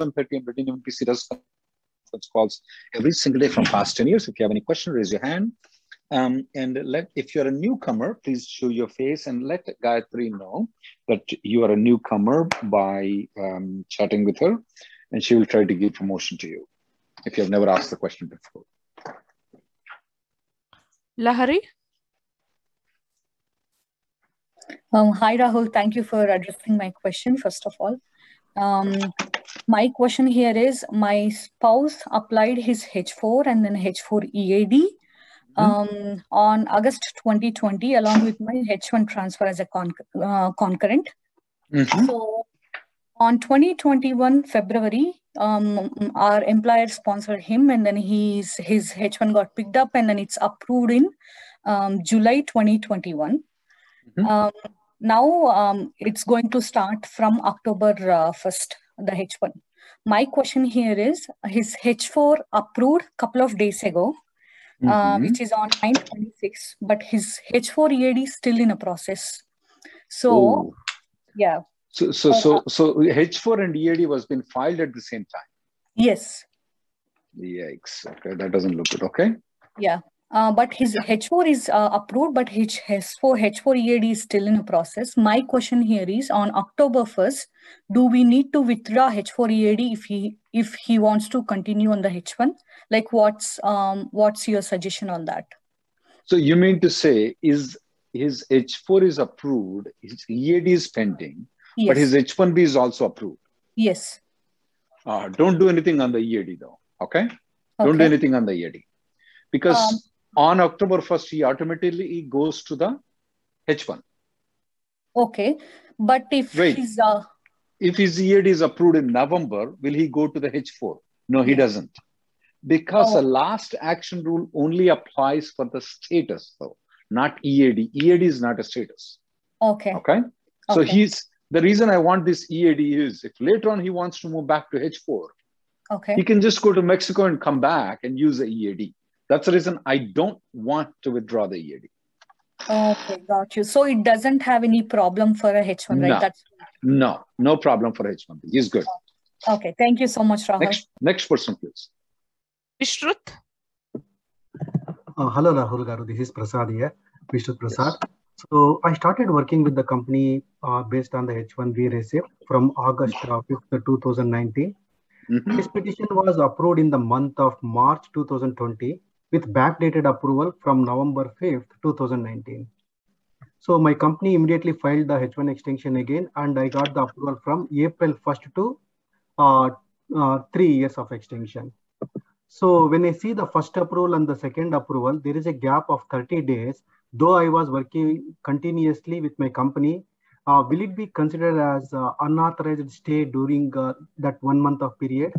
The 7.30 and Reddy Neumann PC does conference calls every single day from past 10 years. If you have any question, raise your hand. Um, and let if you're a newcomer, please show your face and let Gayatri know that you are a newcomer by um, chatting with her, and she will try to give promotion to you if you have never asked the question before. Lahari? Um, hi, Rahul. Thank you for addressing my question, first of all. Um, my question here is my spouse applied his H4 and then H4 EAD um, mm-hmm. on August 2020 along with my H1 transfer as a con- uh, concurrent. Mm-hmm. So on 2021 February, um, our employer sponsored him and then he's, his H1 got picked up and then it's approved in um, July 2021. Mm-hmm. Um, now um, it's going to start from October uh, 1st, the H1. My question here is his H4 approved couple of days ago, uh, mm-hmm. uh, which is on 926, but his H4 EAD is still in a process. So, Ooh. yeah. So, so, so, uh, so H4 and EAD was been filed at the same time. Yes. Yikes. Okay, that doesn't look good. Okay. Yeah. Uh, but his H4 is uh, approved, but his H4, H4 EAD is still in a process. My question here is on October 1st, do we need to withdraw H4 EAD if he if he wants to continue on the H1? Like what's um what's your suggestion on that? So you mean to say is his H4 is approved, his EAD is pending, yes. but his H1B is also approved. Yes. Uh, don't do anything on the EAD though. Okay. Don't do anything on the EAD because um, on October 1st, he automatically goes to the H1. Okay. But if Wait. he's. Uh... If his EAD is approved in November, will he go to the H4? No, he doesn't. Because oh. the last action rule only applies for the status, though, not EAD. EAD is not a status. Okay. Okay. So okay. he's the reason I want this EAD is if later on he wants to move back to H4, okay, he can just go to Mexico and come back and use the EAD. That's the reason I don't want to withdraw the EAD. Okay, got you. So it doesn't have any problem for a H1, right? No, That's... no, no problem for H1B. He's good. Okay, thank you so much, Rahul. Next, next person, please. Vishrut. Uh, hello, Rahul Garu. This is Prasad here, Vishrut Prasad. Yes. So I started working with the company uh, based on the H1B receipt from August uh, 5th, 2019. Mm-hmm. This petition was approved in the month of March 2020 with backdated approval from November 5th, 2019. So my company immediately filed the H1 extension again, and I got the approval from April 1st to uh, uh, three years of extension. So when I see the first approval and the second approval, there is a gap of 30 days. Though I was working continuously with my company, uh, will it be considered as uh, unauthorized stay during uh, that one month of period?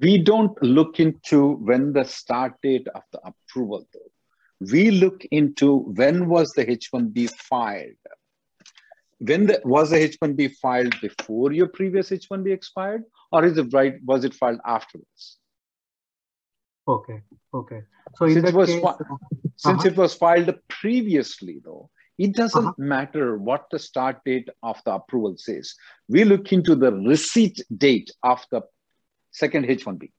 We don't look into when the start date of the approval though. We look into when was the H1B filed. When the, was the H1B filed before your previous H1B expired, or is it right? Was it filed afterwards? Okay, okay. So since it was case, uh, since uh-huh. it was filed previously, though, it doesn't uh-huh. matter what the start date of the approval says. We look into the receipt date of the second H1B.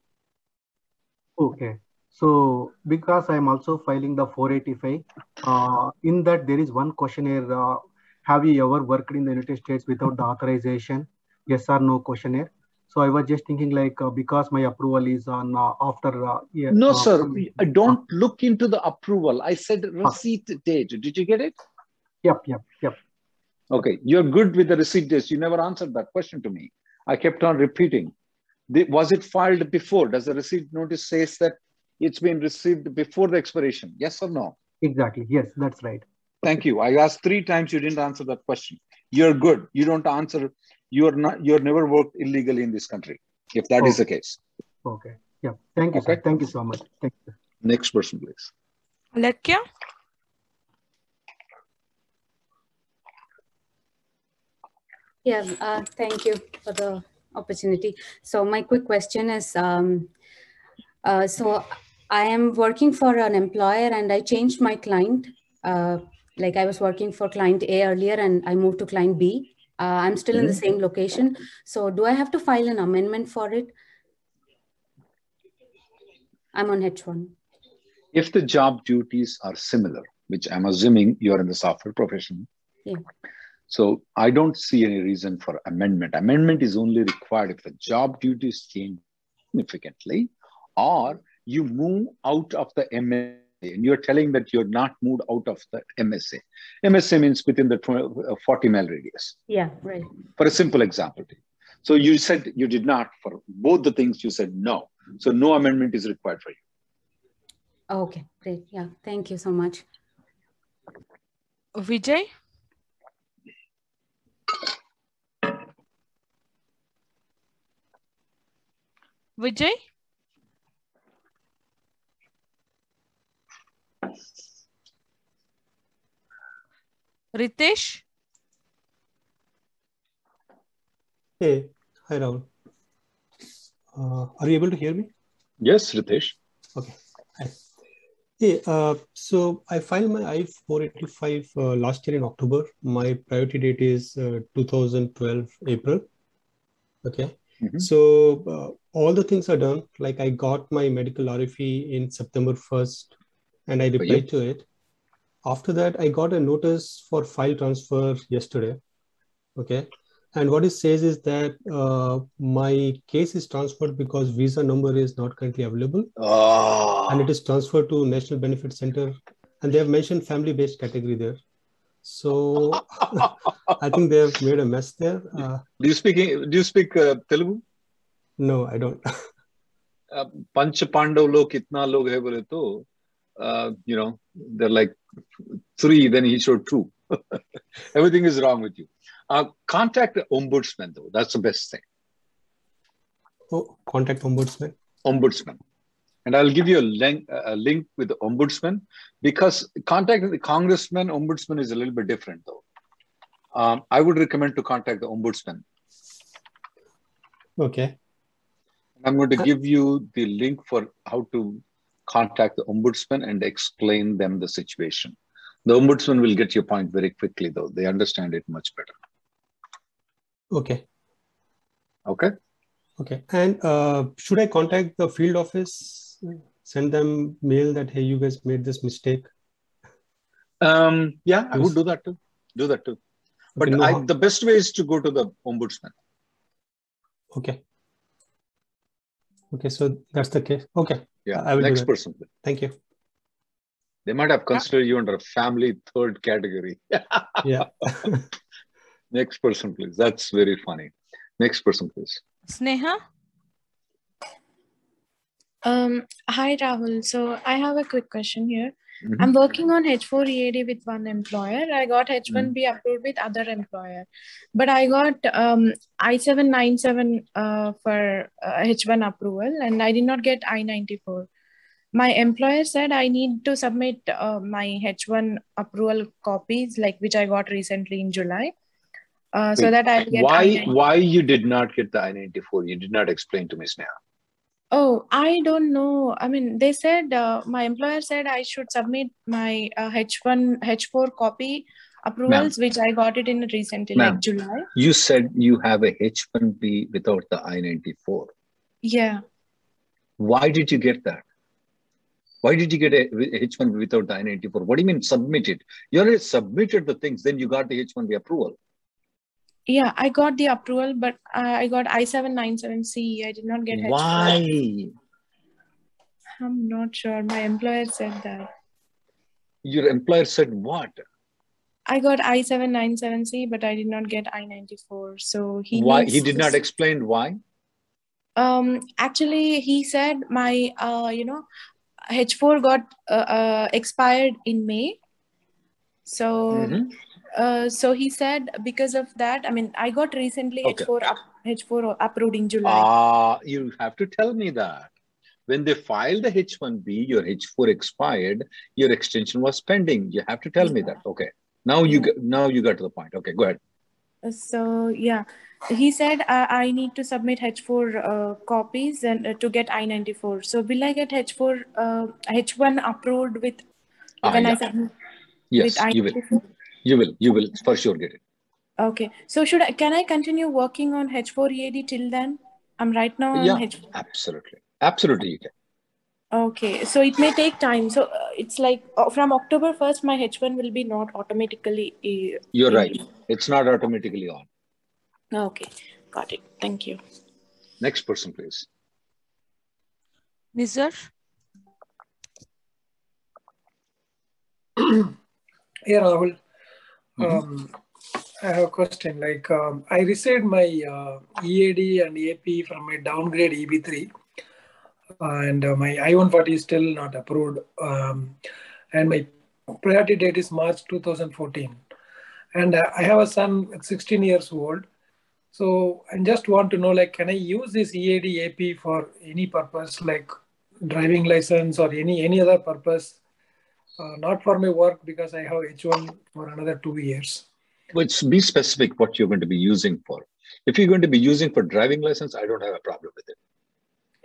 Okay. So because I'm also filing the 485, uh, in that there is one questionnaire. Uh, have you ever worked in the United States without the authorization? Yes or no questionnaire. So I was just thinking like uh, because my approval is on uh, after. Uh, yeah, no, uh, sir. Don't look into the approval. I said receipt date. Did you get it? Yep, yep, yep. Okay, you're good with the receipt date. You never answered that question to me. I kept on repeating. The, was it filed before? Does the receipt notice says that it's been received before the expiration? Yes or no? Exactly. Yes, that's right. Thank you. I asked three times. You didn't answer that question. You're good. You don't answer you're not you're never worked illegally in this country if that okay. is the case okay yeah thank you okay. Sir. thank you so much thank you next person please Alekya yeah uh, thank you for the opportunity so my quick question is um, uh, so i am working for an employer and i changed my client uh, like i was working for client a earlier and i moved to client b uh, I'm still mm-hmm. in the mm-hmm. same location. So do I have to file an amendment for it? I'm on H1. If the job duties are similar, which I'm assuming you're in the software profession. Yeah. So I don't see any reason for amendment. Amendment is only required if the job duties change significantly or you move out of the MSA and you're telling that you're not moved out of the MSA. MSA means within the uh, 40 mile radius. Yeah, right. For a simple example. So you said you did not, for both the things you said no. So no amendment is required for you. Okay, great. Yeah, thank you so much. Vijay? Vijay? Ritesh? Hey, hi Rahul. Uh, are you able to hear me? Yes, Ritesh. Okay. Hi. Hey, uh, so I filed my I-485 uh, last year in October. My priority date is uh, 2012 April. Okay. Mm-hmm. So uh, all the things are done. Like I got my medical RFE in September 1st and I replied to it. After that, I got a notice for file transfer yesterday. Okay. And what it says is that uh, my case is transferred because visa number is not currently available. Oh. And it is transferred to National Benefit Center. And they have mentioned family based category there. So I think they have made a mess there. Uh, do you speak do you speak uh, Telugu? No, I don't. पंच पांडव लोग कितना लोग है बोले तो uh, you know, they're like three, then he showed two. Everything is wrong with you. Uh, contact the ombudsman, though. That's the best thing. Oh, contact ombudsman. Ombudsman. And I'll give you a link, a link with the ombudsman because contacting the congressman, ombudsman is a little bit different, though. Um, I would recommend to contact the ombudsman. Okay. I'm going to give you the link for how to contact the ombudsman and explain them the situation. The ombudsman will get your point very quickly, though. They understand it much better. Okay. Okay. Okay. And uh, should I contact the field office, send them mail that, hey, you guys made this mistake? Um, yeah, I would do that too. Do that too. But okay, no. I, the best way is to go to the ombudsman. Okay. Okay, so that's the case. Okay. Yeah. I will Next person. Thank you. They might have considered you under a family third category. yeah. Next person, please. That's very funny. Next person, please. Sneha. Um, hi, Rahul. So I have a quick question here. Mm-hmm. I'm working on H4 EAD with one employer. I got H1B mm-hmm. approved with other employer, but I got um, I797 uh, for uh, H1 approval, and I did not get I94. My employer said I need to submit uh, my H1 approval copies, like which I got recently in July, uh, so that I get. Why? I-94. Why you did not get the I94? You did not explain to me, Sneha. Oh, I don't know. I mean, they said uh, my employer said I should submit my uh, H1, H4 copy approvals, which I got it in a recently, like July. You said you have a H1B without the I-94. Yeah. Why did you get that? Why did you get a H1B without the I-94? What do you mean submitted? You already submitted the things, then you got the H1B approval. Yeah, I got the approval, but uh, I got I797C. I did not get H4. Why? I'm not sure. My employer said that. Your employer said what? I got I797C, but I did not get I94. So he why he did not explain why? Um, actually, he said my uh, you know, H4 got uh, uh, expired in May. So Mhm. Uh, so he said because of that, I mean, I got recently Okay. H4 up, H4 approved in July. Ah, you have to tell me that. When they filed the H1B, your H4 expired, your extension was pending. You have to tell me that. Okay. Now you get, now you got to the point. Okay, go ahead. So yeah, he said uh, I need to submit H4 uh, copies and uh, to get I94. So will I get H4 uh, H1 approved with Ah, when I submit Yes, with you will. I94? You will. You will for sure get it. Okay. So should I can I continue working on H4 EAD till then? I'm right now on Yeah, H4. absolutely. Absolutely, you can. Okay. So it may take time. So uh, it's like uh, from October 1st, my H1 will be not automatically. Uh, You're right. It's not automatically on. Okay. Got it. Thank you. Next person, please. Nizar? Hey Rahul. Um, I have a question. Like um, I received my uh, EAD and EAP from my downgrade EB3, and uh, my I-140 is still not approved. Um, and my priority date is March 2014. And uh, I have a son, at 16 years old. So I just want to know, like, can I use this EAD AP for any purpose, like driving license or any any other purpose? Uh, not for my work because I have H1 for another two years. Which be specific what you're going to be using for. If you're going to be using for driving license, I don't have a problem with it.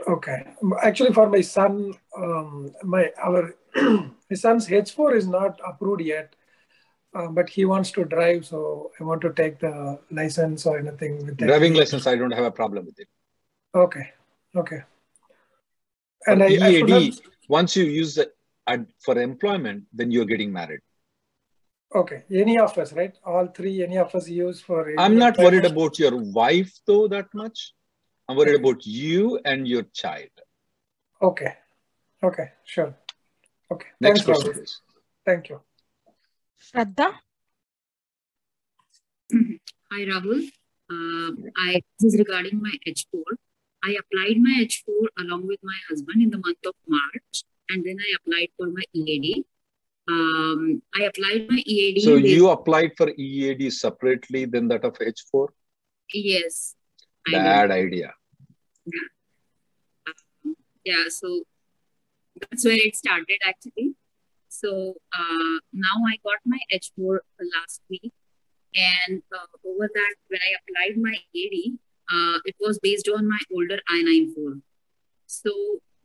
Okay. Actually, for my son, um, my our my son's H4 is not approved yet, uh, but he wants to drive, so I want to take the license or anything with that. Driving license, I don't have a problem with it. Okay. Okay. And I, I EAD, have- once you use it ad- for employment, then you're getting married. okay. Any of us, right? All three. Any of us use for. I'm not worried about your wife though that much. I'm worried about you and your child. Okay. Okay. Sure. Okay. Next Thanks, person, Rahul. please. Thank you. Shraddha? Hi, Rahul. Uh, I, this is regarding my H4. I applied my H4 along with my husband in the month of March, and then I applied for my EAD. Um, I applied my EAD. So you applied for EAD separately than that of H4? Yes. Bad idea. yeah so that's where it started actually so uh, now i got my h4 last week and uh, over that when i applied my EAD, uh, it was based on my older i94 so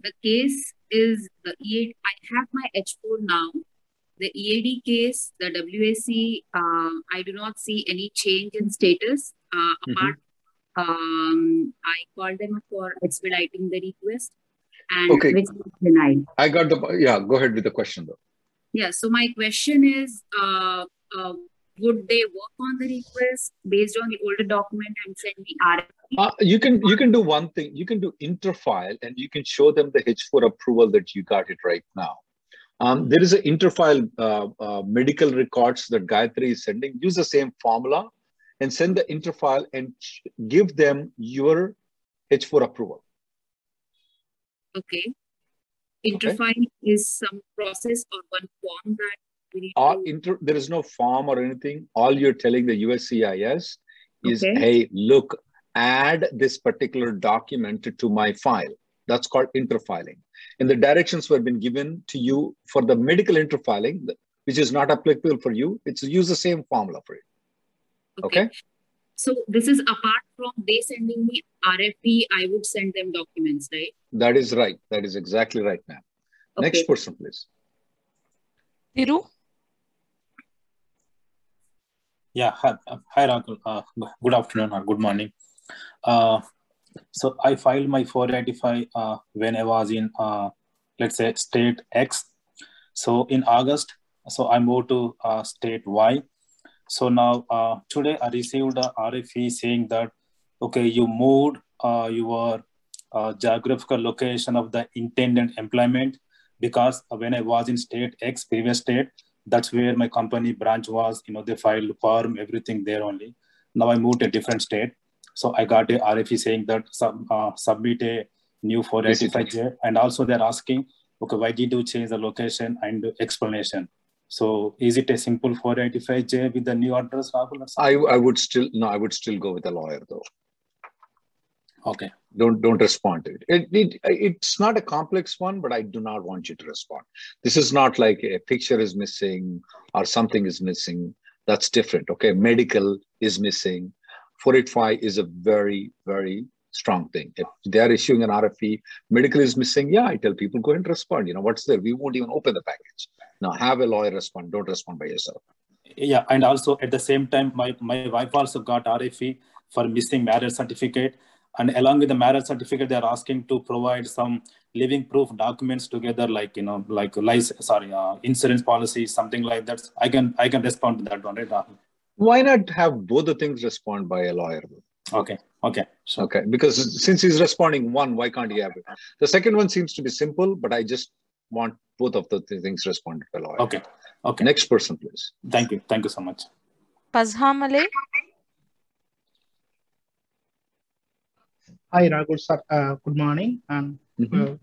the case is the EAD, i have my h4 now the ead case the wac uh, i do not see any change in status uh, apart um, I called them for expediting the request and Okay. which was denied. I got the, yeah, go ahead with the question though. Yeah, so my question is uh, uh, would they work on the request based on the older document and send me RFP? Uh, you can you can do one thing. You can do interfile, and you can show them the H4 approval that you got it right now. Um, there is an interfile uh, uh, medical records that Gayatri is sending. Use the same formula and send the interfile and give them your H4 approval. Okay. Interfile is some process or one form that All to inter, there is no form or anything. All you're telling the USCIS is, Okay. hey, look, add this particular document to my file. That's called interfiling. And the directions were been given to you for the medical interfiling, which is not applicable for you. It's use the same formula for it. Okay. So this is apart from they sending me RFP, I would send them documents, right? That is right. That is exactly right, ma'am. Next person, please. Thiru? Yeah, hi, uh, hi. Uh, good afternoon or good morning. Uh, so I filed my 485 uh, when I was in, uh, let's say, state X. So in August, so I moved to uh, state Y. So now today I received a RFE saying that okay, you moved your geographical location of the intended employment because when I was in state X, previous state, that's where my company branch was. You know, they filed form, everything there only. Now I moved to a different state. So I got a RFE saying that sub, uh, submit a new 485J. And also they're asking, okay, why did you change the location and explanation? So is it a simple 485J with the new address, Rahul? I, I would still, no, I would still go with a lawyer though. Okay. Don't don't respond to it. It, it. It's not a complex one, but I do not want you to respond. This is not like a picture is missing or something is missing. That's different. Okay. Medical is missing. 485 is a very, very strong thing. If they are issuing an RFE, medical is missing, yeah, I tell people go and respond. You know, what's there? We won't even open the package. Now have a lawyer respond. Don't respond by yourself. Yeah, and also at the same time, my, my wife also got RFE for missing marriage certificate and along with the marriage certificate they're asking to provide some living proof documents together like you know like license sorry uh, insurance policy something like that. I can i can respond to that one right Rahul? why not have both the things respond by a lawyer? Okay okay sure. okay because since he's responding one why can't he have it? The second one seems to be simple but i just want both of the things responded by a lawyer. Okay okay. Next person please. Thank you thank you so much. Pazhamale. Hi, Raghu sir. Uh, good morning. And mm-hmm.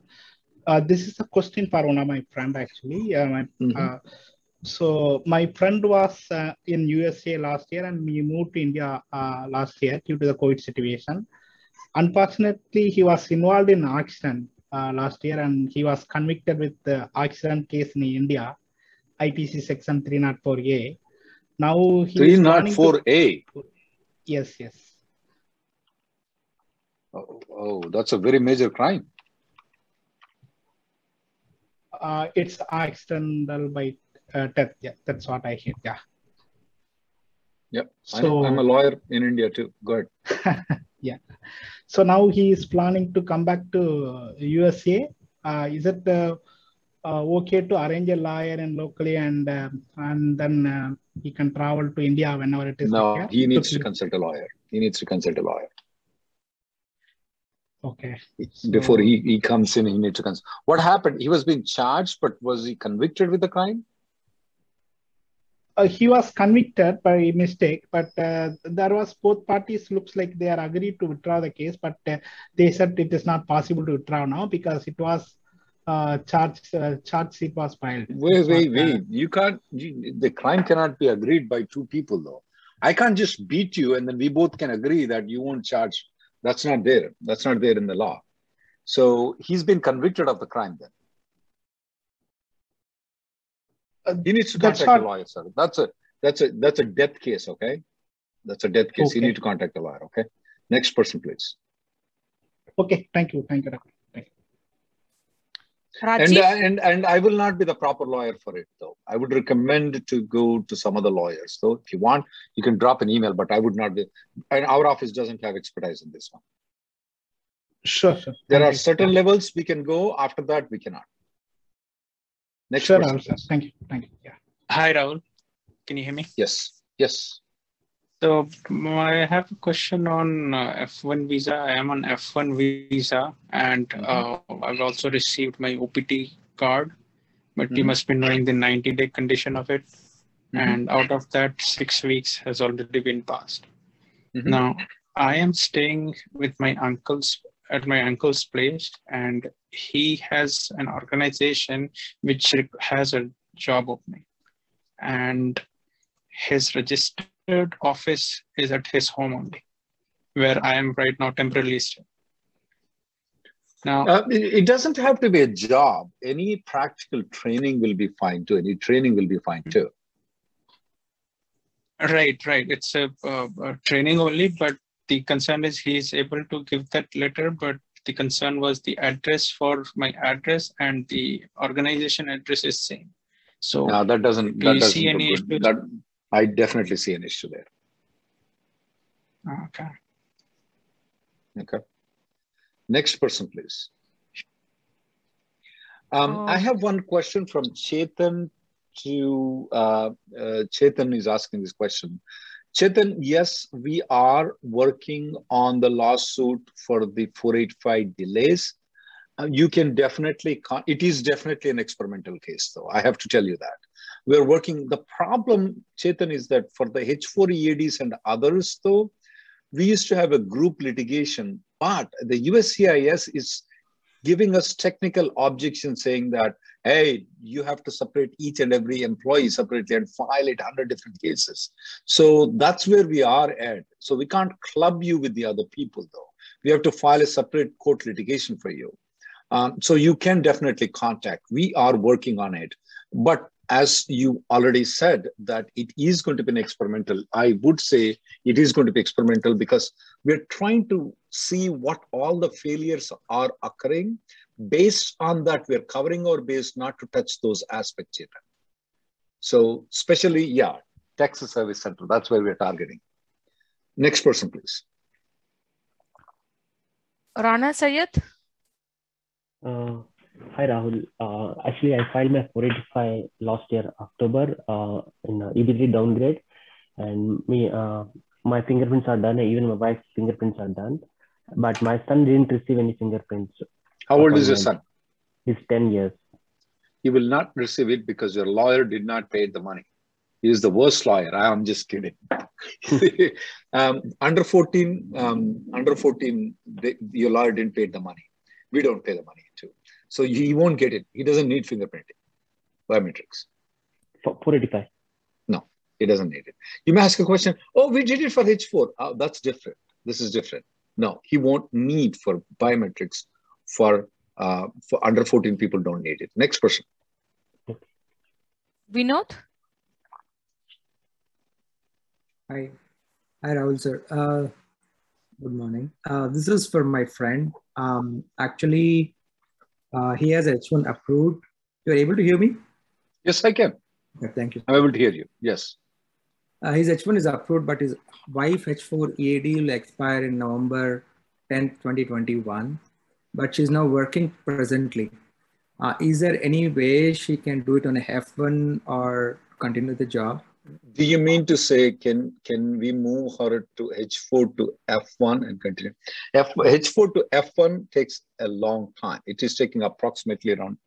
uh, this is a question for one of my friend actually. Uh, my, mm-hmm. so my friend was uh, in USA last year, and we moved to India uh, last year due to the COVID situation. Unfortunately, he was involved in accident uh, last year, and he was convicted with the accident case in India, IPC section 304A. Now he 304A. To... Yes, yes. Oh, oh, that's a very major crime. Uh, it's accidental by uh, death. Yeah, that's what I hear. Yeah. Yep. So I'm a lawyer in India too. Good. yeah. So now he is planning to come back to USA. Uh, is it uh, uh, okay to arrange a lawyer and locally and um, and then uh, he can travel to India whenever it is? No, required? he needs to, to consult a lawyer. He needs to consult a lawyer. Okay. Before he, he comes in, he needs to consult. What happened? He was being charged, but was he convicted with the crime? Uh, he was convicted by mistake, but uh, there was both parties looks like they are agreed to withdraw the case, but uh, they said it is not possible to withdraw now because it was uh, charge uh, charge sheet was filed. Wait, wait, wait! You can't. You, the crime cannot be agreed by two people, though. I can't just beat you and then we both can agree that you won't charge that's not there. That's not there in the law. So he's been convicted of the crime then. Uh, he needs to contact not... a lawyer, sir. That's a that's a that's a death case, okay? That's a death case. Okay. You need to contact a lawyer, okay? Next person, please. Okay, thank you. Thank you, Thank you. And, uh, and and I will not be the proper lawyer for it though. I would recommend to go to some other lawyers. So if you want, you can drop an email, but I would not be. And our office doesn't have expertise in this one. Sure, sure. There Thank are you. certain yeah. levels we can go. After that, we cannot. Next sure, person, Rahul, Thank you. Thank you. Yeah. Hi, Rahul. Can you hear me? Yes. Yes. So I have a question on uh, F1 visa. I am on F1 visa, and mm-hmm. uh, I've also received my OPT card. But mm-hmm. you must be knowing the 90-day condition of it, mm-hmm. and out of that, six weeks has already been passed. Mm-hmm. Now I am staying with my uncle's at my uncle's place, and he has an organization which has a job opening, and his register office is at his home only, where I am right now temporarily staying. Now, uh, it, doesn't have to be a job. Any practical training will be fine too. Any training will be fine too. Right, right. It's a, a, a training only, but the concern is he is able to give that letter, but the concern was the address for my address and the organization address is same. So no, that doesn't. Do that you doesn't see any issues? That, I definitely see an issue there. Okay. Okay. Next person, please. Um, oh. I have one question from Chetan to uh, uh, Chetan is asking this question. Chetan, yes, we are working on the lawsuit for the 485 delays. Uh, you can definitely, it is definitely an experimental case, though. I have to tell you that. We're working, the problem, Chetan, is that for the H4 EADs and others, though, we used to have a group litigation, but the USCIS is giving us technical objections saying that, hey, you have to separate each and every employee separately and file it under different cases. So that's where we are at. So we can't club you with the other people though. We have to file a separate court litigation for you. Um, so you can definitely contact. We are working on it. But as you already said, that it is going to be an experimental. I would say it is going to be experimental because we're trying to see what all the failures are occurring. Based on that, we're covering our base not to touch those aspects yet. So, especially, yeah, Texas Service Center, that's where we're targeting. Next person, please. Rana Sayed. Uh, Hi Rahul. Uh, actually, I filed my 485 last year October uh, in uh, EB3 downgrade, and me uh, my fingerprints are done. Even my wife's fingerprints are done, but my son didn't receive any fingerprints. How old is your son? He's 10 years. He will not receive it because your lawyer did not pay the money. He is the worst lawyer. I am just kidding. um, under 14, um, under 14, they, your lawyer didn't pay the money. We don't pay the money. So he won't get it. He doesn't need fingerprinting, biometrics. For 485. No, he doesn't need it. You may ask a question. Oh, we did it for H4. Oh, that's different. This is different. No, he won't need for biometrics for uh, for under 14 people don't need it. Next person. Vinod. Hi. Hi, Rahul sir. Uh, good morning. Uh, this is for my friend. Um, actually, uh, he has H1 approved. You're able to hear me? Yes, I can. Okay, thank you. I'm able to hear you. Yes. Uh, his H1 is approved, but his wife H4 EAD will expire in November 10th, 2021. But she's now working presently. Uh, is there any way she can do it on a F1 or continue the job? Do you mean to say can can we move her to H4 to F1 and continue? F, H4 to F1 takes a long time. It is taking approximately around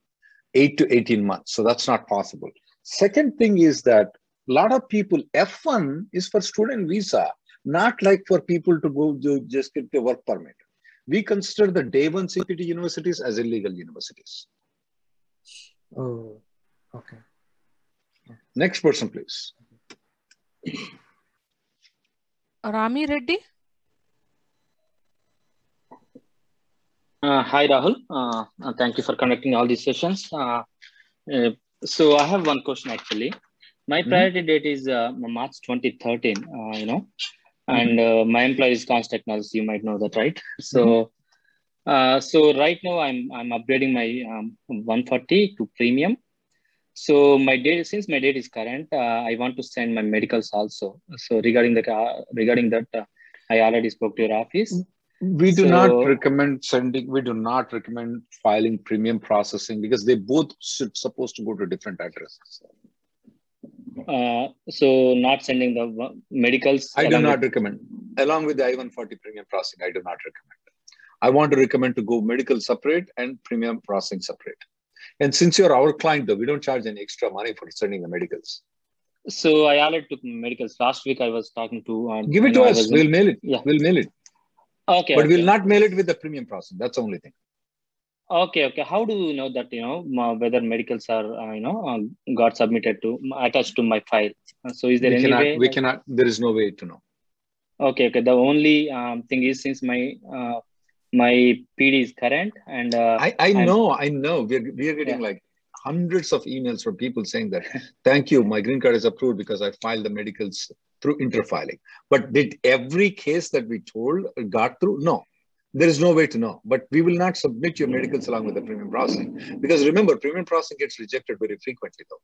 8 to 18 months. So that's not possible. Second thing is that a lot of people, F1 is for student visa, not like for people to go to just get the work permit. We consider the day one CPT universities as illegal universities. Oh, okay. Next person, please. Rami Reddy. Uh, hi, Rahul. Uh, uh, thank you for conducting all these sessions. Uh, uh, so I have one question actually. My priority mm -hmm. date is uh, March 2013, you know, and my employer is Const Technology. You might know that, right? So, mm -hmm. so right now I'm I'm upgrading my um, 140 to premium. So my date, since my date is current, uh, I want to send my medicals also. So regarding the uh, regarding that, uh, I already spoke to your office. We do so, not recommend sending. We do not recommend filing premium processing because they both should supposed to go to different addresses. Uh, so not sending the medicals. I do not with, recommend along with the I-140 premium processing. I do not recommend. I want to recommend to go medical separate and premium processing separate. And since you're our client, though, we don't charge any extra money for sending the medicals. So I already took medicals. Last week I was talking to. Um, Give it to us. We'll mail it. Yeah. We'll mail it. Okay. But okay. we'll not mail it with the premium process. That's the only thing. Okay. Okay. How do you know that, you know, whether medicals are, uh, you know, uh, got submitted to, attached to my file? So is there we any cannot, way? We cannot, there is no way to know. Okay. Okay. The only um, thing is since my, uh, my PD is current and uh, I, I know, I know. We're, we're getting yeah. like hundreds of emails from people saying that, thank you, my green card is approved because I filed the medicals through interfiling. But did every case that we told got through? No, there is no way to know. But we will not submit your medicals along with the premium processing because remember, premium processing gets rejected very frequently though.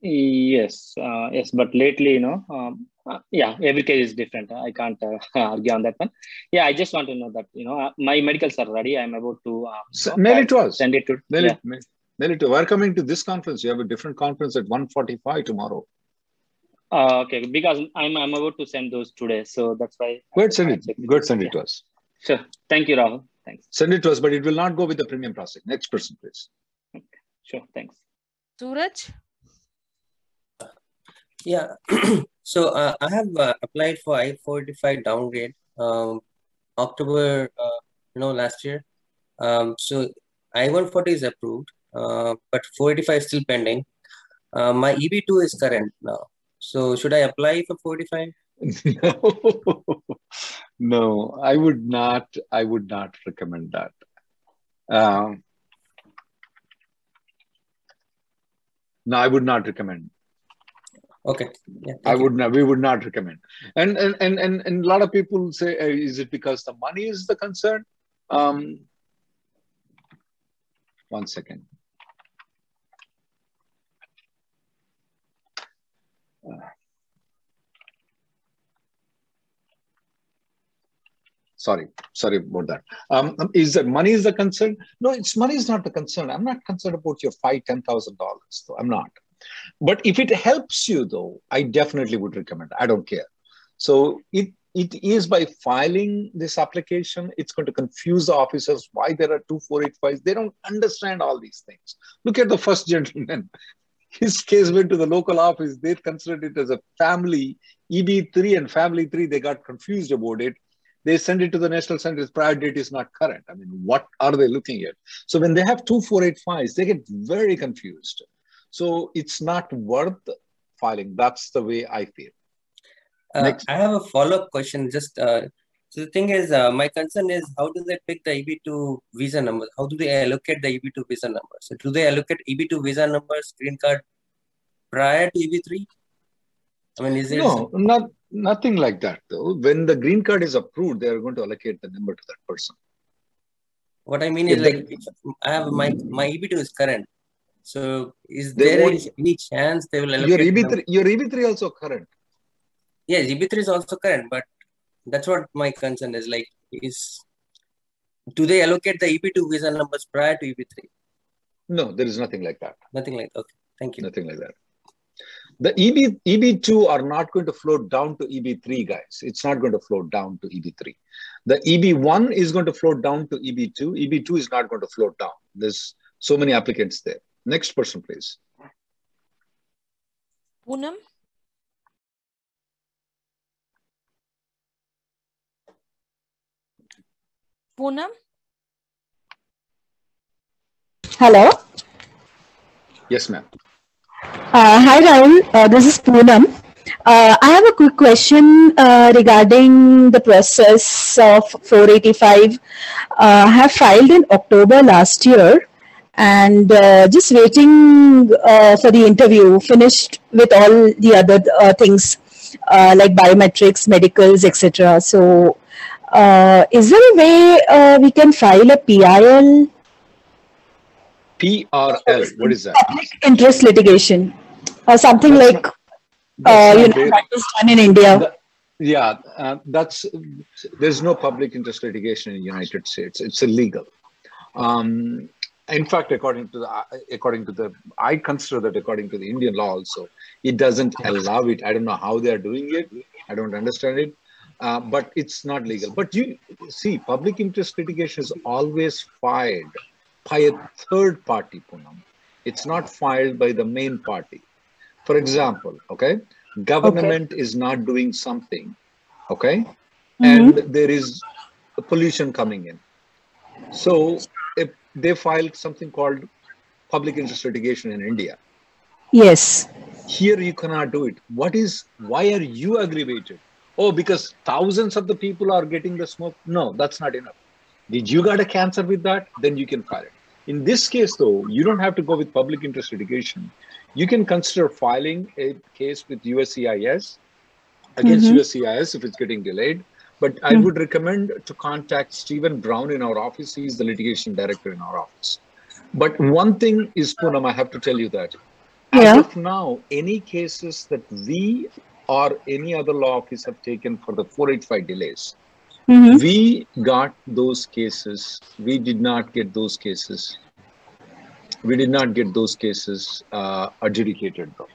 Yes, uh, yes, but lately, you know, um, uh, yeah, every case is different. I can't uh, argue on that one. Yeah, I just want to know that you know uh, my medicals are ready. I'm about to um, so, mail it to us. Send it to mail yeah. it. Mail. Melito, we're coming to this conference. You have a different conference at 1.45 tomorrow. Uh, okay, because I'm I'm about to send those today, so that's why. Go ahead, send it. Go ahead, send it to us. Sure. Thank you, Rahul. Thanks. Send it to us, but it will not go with the premium process. Next person, please. Okay. Sure. Thanks. Suraj? Yeah. so uh, I have uh, applied for I-45 downgrade um, October, uh, you know, last year. Um, so I-140 is approved, uh, but 485 is still pending. Uh, my EB2 is current now. So should I apply for 45? no, no, I would not. I would not recommend that. Um, no, I would not recommend. Okay. Yeah, I would not. We would not recommend. And and and and, and a lot of people say, uh, is it because the money is the concern? Um, one second. Uh, sorry sorry about that um, is that money is the concern no it's money is not the concern i'm not concerned about your five ten thousand dollars i'm not but if it helps you though i definitely would recommend. I don't care. So it it is by filing this application it's going to confuse the officers why there are two 485s they don't understand all these things. Look at the first gentleman. His case went to the local office. They considered it as a family eb3 and family 3 they got confused about it. They send it to the national center. Prior date is not current. I mean what are they looking at? So when they have two 485s they get very confused so it's not worth filing that's the way i feel uh, I have a follow-up question. Just uh, so the thing is, uh, my concern is how do they pick the EB2 visa numbers? How do they allocate the EB2 visa numbers? So do they allocate EB2 visa numbers, green card prior to EB3? I mean, is it no, not nothing like that though. When the green card is approved, they are going to allocate the number to that person. What I mean is like I have my my EB2 is current. So is They there won't- any chance they will allocate? Your allocate? EB3, your EB3 also current. Yeah, EB3 is also current, but that's what my concern is. Like, is do they allocate the EB2 visa numbers prior to EB3? No, there is nothing like that. Nothing like that. okay. Thank you. Nothing like that. The EB EB2 are not going to float down to EB3, guys. It's not going to float down to EB3. The EB1 is going to float down to EB2. EB2 is not going to float down. There's so many applicants there. Next person, please. Poonam? Poonam? Hello. Yes, ma'am. Uh, hi, Rahul. Uh, this is Poonam. Uh, I have a quick question uh, regarding the process of 485. Uh, I have filed in October last year and uh, just waiting uh, for the interview, finished with all the other uh, things uh, like biometrics, medicals, etc. So, uh, is there a way uh, we can file a PIL, PRL, what is that? public interest litigation, or something That's like not- uh, you know that done in India? Yeah, uh, that's there's no public interest litigation in the United States. It's illegal. Um, in fact, according to the according to the, I consider that according to the Indian law also, it doesn't allow it. I don't know how they are doing it. I don't understand it, uh, but it's not legal. But you see, public interest litigation is always filed by a third party, Poonam. It's not filed by the main party. For example, okay, government is not doing something, okay, and there is pollution coming in. So they filed something called public interest litigation in India. Yes. Here you cannot do it. What is, why are you aggravated? Oh, because thousands of the people are getting the smoke. No, that's not enough. Did you got a cancer with that? Then you can file it. In this case, though, you don't have to go with public interest litigation. You can consider filing a case with USCIS against Mhm. USCIS if it's getting delayed. But I Mhm. would recommend to contact Stephen Brown in our office. He's the litigation director in our office. But one thing is, Poonam, I have to tell you that as Yeah. of now, any cases that we or any other law office have taken for the 485 delays, Mhm. we got those cases. We did not get those cases we did not get those cases uh, adjudicated though.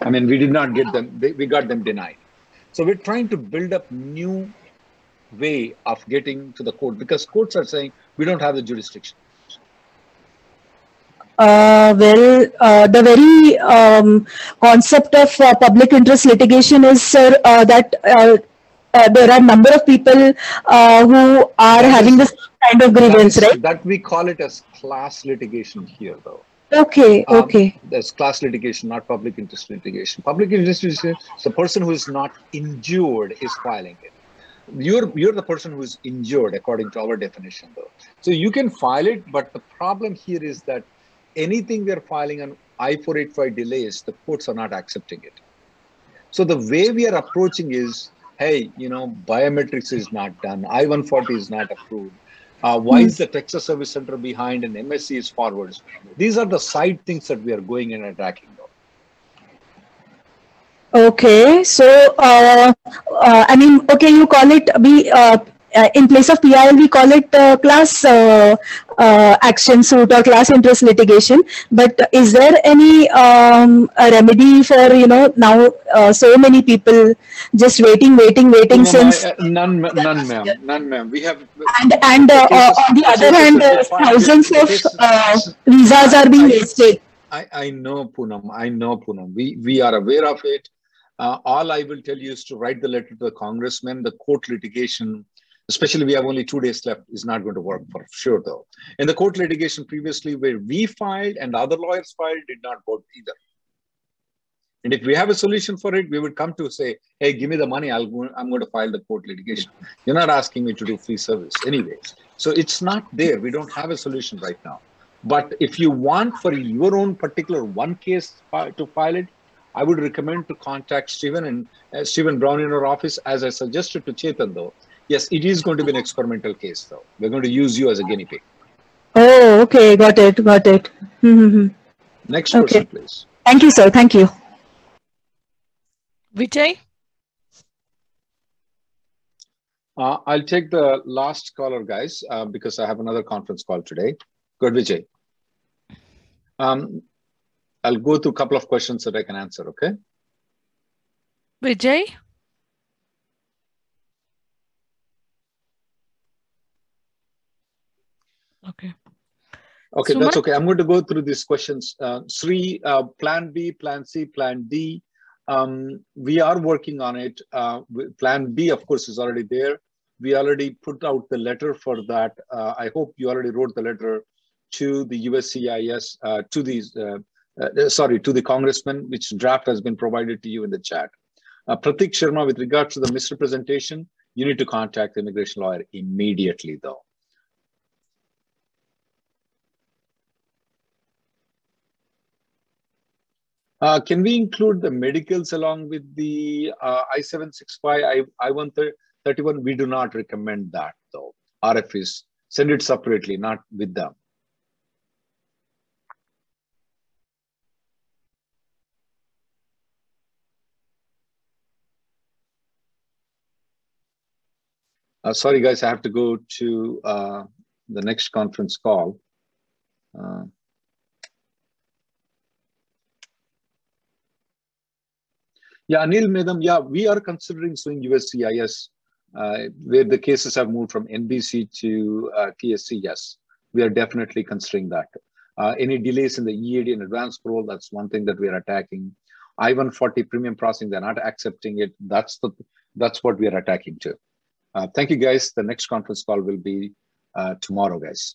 I mean, we did not get them, we got them denied. So we're trying to build up new way of getting to the court because courts are saying we don't have the jurisdiction. Uh, well, uh, the very um, concept of uh, public interest litigation is, sir, uh, that uh, uh, there are a number of people who are having this kind of grievance, right? That we call it as class litigation here, though. Okay, Um, okay. That's class litigation, not public interest litigation. Public interest litigation, the person who is not injured is filing it. You're you're the person who is injured according to our definition, though. So you can file it, but the problem here is that anything we are filing on I-485 delays, the courts are not accepting it. So the way we are approaching is, hey, you know, biometrics is not done, I-140 is not approved. Uh, why is the Texas Service Center behind and MSC is forwards? These are the side things that we are going and attacking. Okay, so uh, uh, I mean, okay, you call it we uh, uh, in place of PIL we call it uh, class uh, uh, action suit or class interest litigation. But is there any um, a remedy for you know now uh, so many people just waiting, waiting, waiting No, since uh, none, none, ma'am, none, ma'am. We have and and on the other hand, uh, thousands of uh, visas are being wasted. I, I know Poonam. I know Poonam. We we are aware of it. Uh, all I will tell you is to write the letter to the congressman. The court litigation, especially we have only two days left, is not going to work for sure though. In the court litigation previously, where we filed and other lawyers filed, did not work either. And if we have a solution for it, we would come to say, "Hey, give me the money. I'll go, I'm going to file the court litigation." You're not asking me to do free service, anyways. So it's not there. We don't have a solution right now. But if you want for your own particular one case to file it, I would recommend to contact Stephen and uh, Stephen Brown in our office, as I suggested to Chetan. Though, yes, it is going to be an experimental case. Though we're going to use you as a guinea pig. Oh, okay, got it, got it. Mm-hmm. Next Okay. person, please. Thank you, sir. Thank you. Vijay? Uh, I'll take the last caller, guys, uh, because I have another conference call today. Good, Vijay. Um, I'll go through a couple of questions that I can answer. Okay. Vijay? Okay. Okay, that's okay. I'm going to go through these questions. Uh, Sri, uh, Plan B, Plan C, Plan D. Um, we are working on it. Uh, plan B, of course, is already there. We already put out the letter for that. Uh, I hope you already wrote the letter to the USCIS, uh, to these, uh, uh, sorry, to the congressman, which draft has been provided to you in the chat. Uh, Pratik Sharma, with regards to the misrepresentation, you need to contact the immigration lawyer immediately, though. Uh, can we include the medicals along with the uh, I-765, I- I-131? We do not recommend that though. RFIs, send it separately, not with them. Uh, sorry guys, I have to go to uh, the next conference call. Yeah, Anil Medam, yeah, we are considering suing USCIS, uh, where the cases have moved from NBC to uh, TSC. Yes, we are definitely considering that. Uh, any delays in the EAD and advance parole, that's one thing that we are attacking. I-140 premium processing, they're not accepting it. That's the that's what we are attacking too. Uh, thank you, guys. The next conference call will be uh, tomorrow, guys.